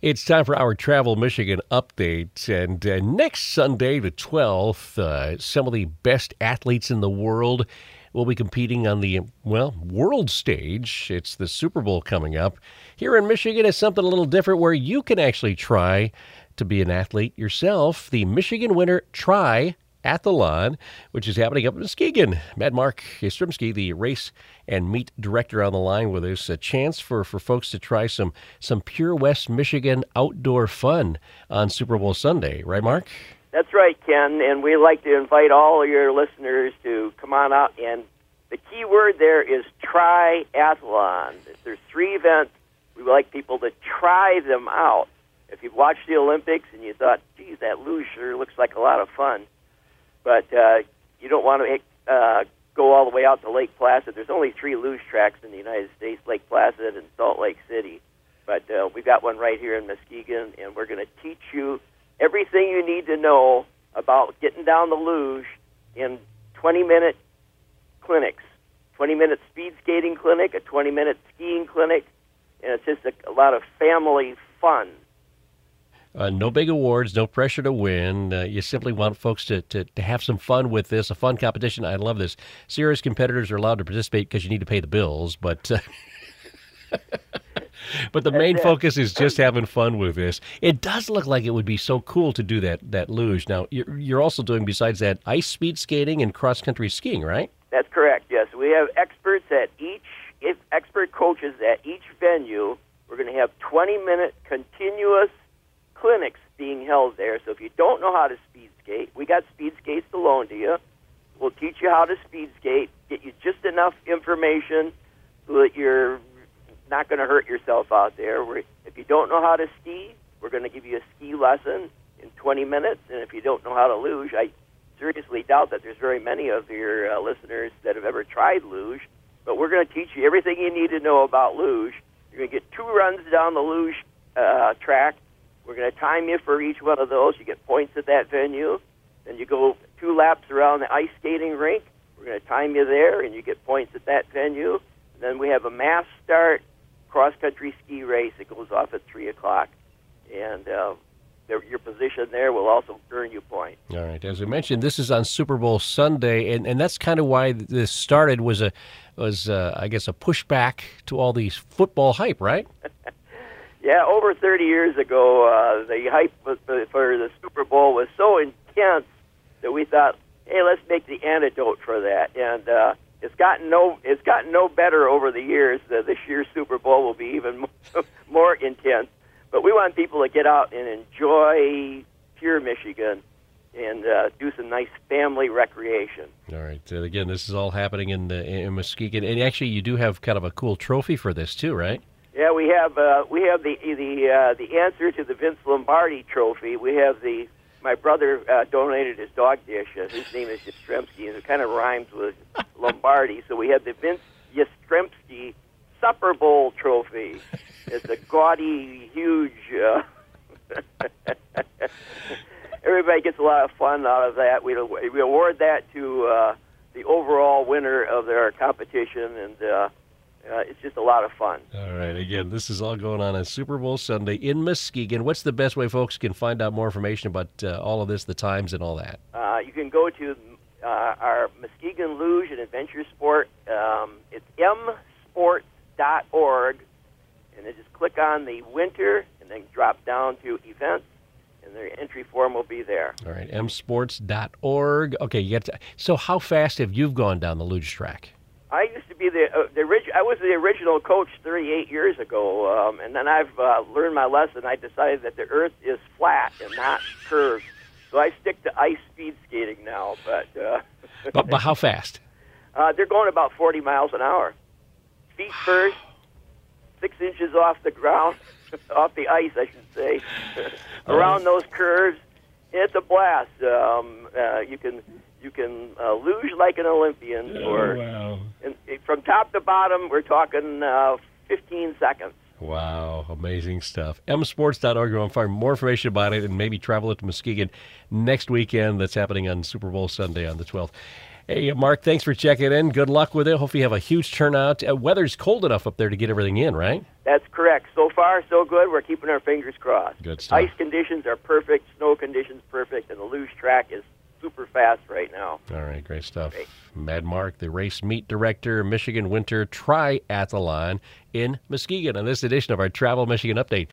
It's time for our Travel Michigan update. And uh, next Sunday, the 12th, uh, some of the best athletes in the world will be competing on the, well, world stage. It's the Super Bowl coming up. Here in Michigan is something a little different where you can actually try to be an athlete yourself. The Michigan Winter Try Athlon, which is happening up in Muskegon. Mad Mark Yastrzemski, the race and meet director on the line with us. A chance for, for folks to try some some pure West Michigan outdoor fun on Super Bowl Sunday, right, Mark? That's right, Ken. And we'd like to invite all of your listeners to come on out. And the key word there is triathlon. There's three events. We like people to try them out. If you've watched the Olympics and you thought, geez, that luge sure looks like a lot of fun, but uh, you don't want to uh, go all the way out to Lake Placid. There's only three luge tracks in the United States: Lake Placid and Salt Lake City. But uh, we've got one right here in Muskegon, and we're going to teach you everything you need to know about getting down the luge in 20-minute clinics. 20-minute speed skating clinic, a 20-minute skiing clinic, and it's just a, a lot of family fun. Uh, no big awards, no pressure to win. Uh, you simply want folks to, to, to have some fun with this, a fun competition. I love this. Serious competitors are allowed to participate because you need to pay the bills, but. Uh, but the main focus is just having fun with this. It does look like it would be so cool to do that that luge. Now you're, you're also doing besides that ice speed skating and cross country skiing, right? That's correct. Yes, we have experts at each expert coaches at each venue. We're going to have 20 minute continuous clinics being held there. So if you don't know how to speed skate, we got speed skates to loan to you. We'll teach you how to speed skate, get you just enough information so that you're not going to hurt yourself out there. We're, if you don't know how to ski, we're going to give you a ski lesson in 20 minutes. And if you don't know how to luge, I seriously doubt that there's very many of your uh, listeners that have ever tried luge. But we're going to teach you everything you need to know about luge. You're going to get two runs down the luge uh, track we're going to time you for each one of those. You get points at that venue. Then you go two laps around the ice skating rink. We're going to time you there, and you get points at that venue. And then we have a mass start cross country ski race that goes off at 3 o'clock. And uh, your position there will also earn you points. All right. As we mentioned, this is on Super Bowl Sunday, and, and that's kind of why this started was a was uh, I guess a pushback to all these football hype, right? Yeah, over 30 years ago, uh, the hype for the Super Bowl was so intense that we thought, hey, let's make the antidote for that. And uh, it's gotten no it's gotten no better over the years. Uh, this year's Super Bowl will be even more, more intense. But we want people to get out and enjoy pure Michigan and uh, do some nice family recreation. All right. Uh, again, this is all happening in, the, in Muskegon, and actually, you do have kind of a cool trophy for this too, right? Yeah, we have uh, we have the the uh, the answer to the Vince Lombardi Trophy. We have the my brother uh, donated his dog dish. Uh, his name is Yastrzemski, and it kind of rhymes with Lombardi. So we have the Vince Yastrzemski Supper Bowl Trophy. It's a gaudy, huge. Uh, everybody gets a lot of fun out of that. We we award that to uh, the overall winner of their competition, and uh, uh, it's just a lot of fun. All right. Again, this is all going on on Super Bowl Sunday in Muskegon. What's the best way folks can find out more information about uh, all of this, the times, and all that? Uh, you can go to uh, our Muskegon Luge and Adventure Sport. Um, it's msports.org, and then just click on the winter and then drop down to events. And the entry form will be there. All right, msports.org. Okay, you get to, so how fast have you gone down the luge track? I used to be the uh, the orig- I was the original coach 38 years ago, um, and then I've uh, learned my lesson. I decided that the Earth is flat and not curved, so I stick to ice speed skating now. But uh, but, but how fast? Uh, they're going about 40 miles an hour, feet first, six inches off the ground, off the ice, I should say, around those curves. It's a blast. Um, uh, you can you can uh, luge like an Olympian, oh, or wow. from top to bottom, we're talking uh, 15 seconds. Wow, amazing stuff. msports.org. You want to find more information about it and maybe travel it to Muskegon next weekend. That's happening on Super Bowl Sunday on the 12th. Hey, Mark, thanks for checking in. Good luck with it. Hope you have a huge turnout. Uh, weather's cold enough up there to get everything in, right? That's correct. So far, so good. We're keeping our fingers crossed. Good stuff. Ice conditions are perfect, snow conditions perfect, and the luge track is super fast right now. All right, great stuff. Great. Mad Mark, the race meet director, Michigan Winter Triathlon in Muskegon on this edition of our Travel Michigan Update.